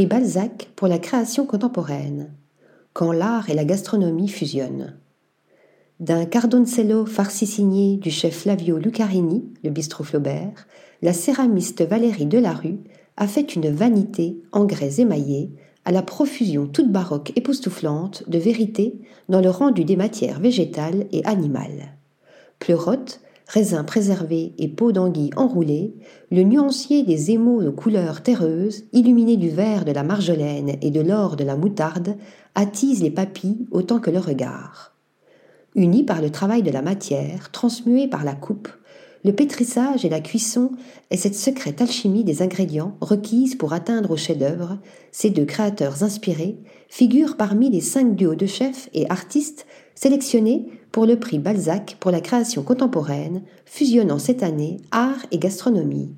Balzac pour la création contemporaine. Quand l'art et la gastronomie fusionnent. D'un cardoncello farci signé du chef Flavio Lucarini, le bistrot Flaubert, la céramiste Valérie Delarue a fait une vanité en grès émaillé à la profusion toute baroque époustouflante de vérité dans le rendu des matières végétales et animales. Pleurote, raisin préservé et peau d'anguille enroulée, le nuancier des émaux aux couleurs terreuses, illuminé du vert de la marjolaine et de l'or de la moutarde, attise les papilles autant que le regard. Unis par le travail de la matière, transmués par la coupe, le pétrissage et la cuisson est cette secrète alchimie des ingrédients requise pour atteindre au chef-d'œuvre, ces deux créateurs inspirés figurent parmi les cinq duos de chefs et artistes sélectionnés pour le prix Balzac pour la création contemporaine, fusionnant cette année art et gastronomie.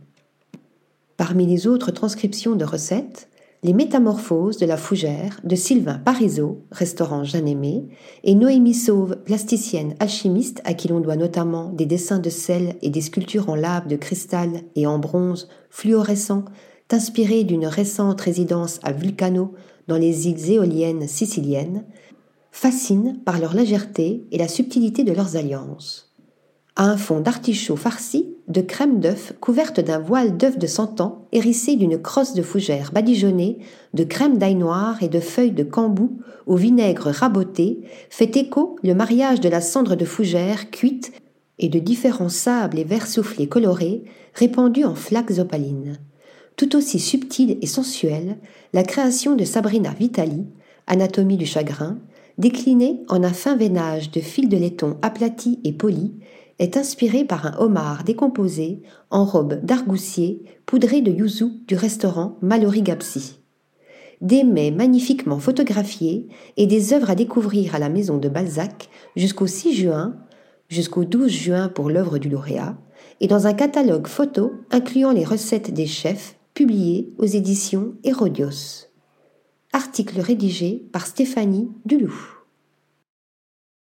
Parmi les autres transcriptions de recettes, les Métamorphoses de la Fougère de Sylvain Parisot, restaurant Jeanne Aimé, et Noémie Sauve, plasticienne alchimiste à qui l'on doit notamment des dessins de sel et des sculptures en lave de cristal et en bronze fluorescent, inspirées d'une récente résidence à Vulcano dans les îles éoliennes siciliennes, fascinent par leur légèreté et la subtilité de leurs alliances à un fond d'artichaut farci de crème d'œuf couverte d'un voile d'œuf de cent ans hérissé d'une crosse de fougère badigeonnée de crème d'ail noir et de feuilles de cambou au vinaigre raboté fait écho le mariage de la cendre de fougère cuite et de différents sables et verres soufflés colorés répandus en flaques opalines. Tout aussi subtile et sensuelle, la création de Sabrina Vitali, Anatomie du chagrin, déclinée en un fin veinage de fils de laiton aplatis et polis, est inspiré par un homard décomposé en robe d'argousier poudré de yuzu du restaurant Mallory Gapsi. Des mets magnifiquement photographiés et des œuvres à découvrir à la maison de Balzac jusqu'au 6 juin, jusqu'au 12 juin pour l'œuvre du lauréat, et dans un catalogue photo incluant les recettes des chefs publiés aux éditions Hérodios. Article rédigé par Stéphanie Duluth.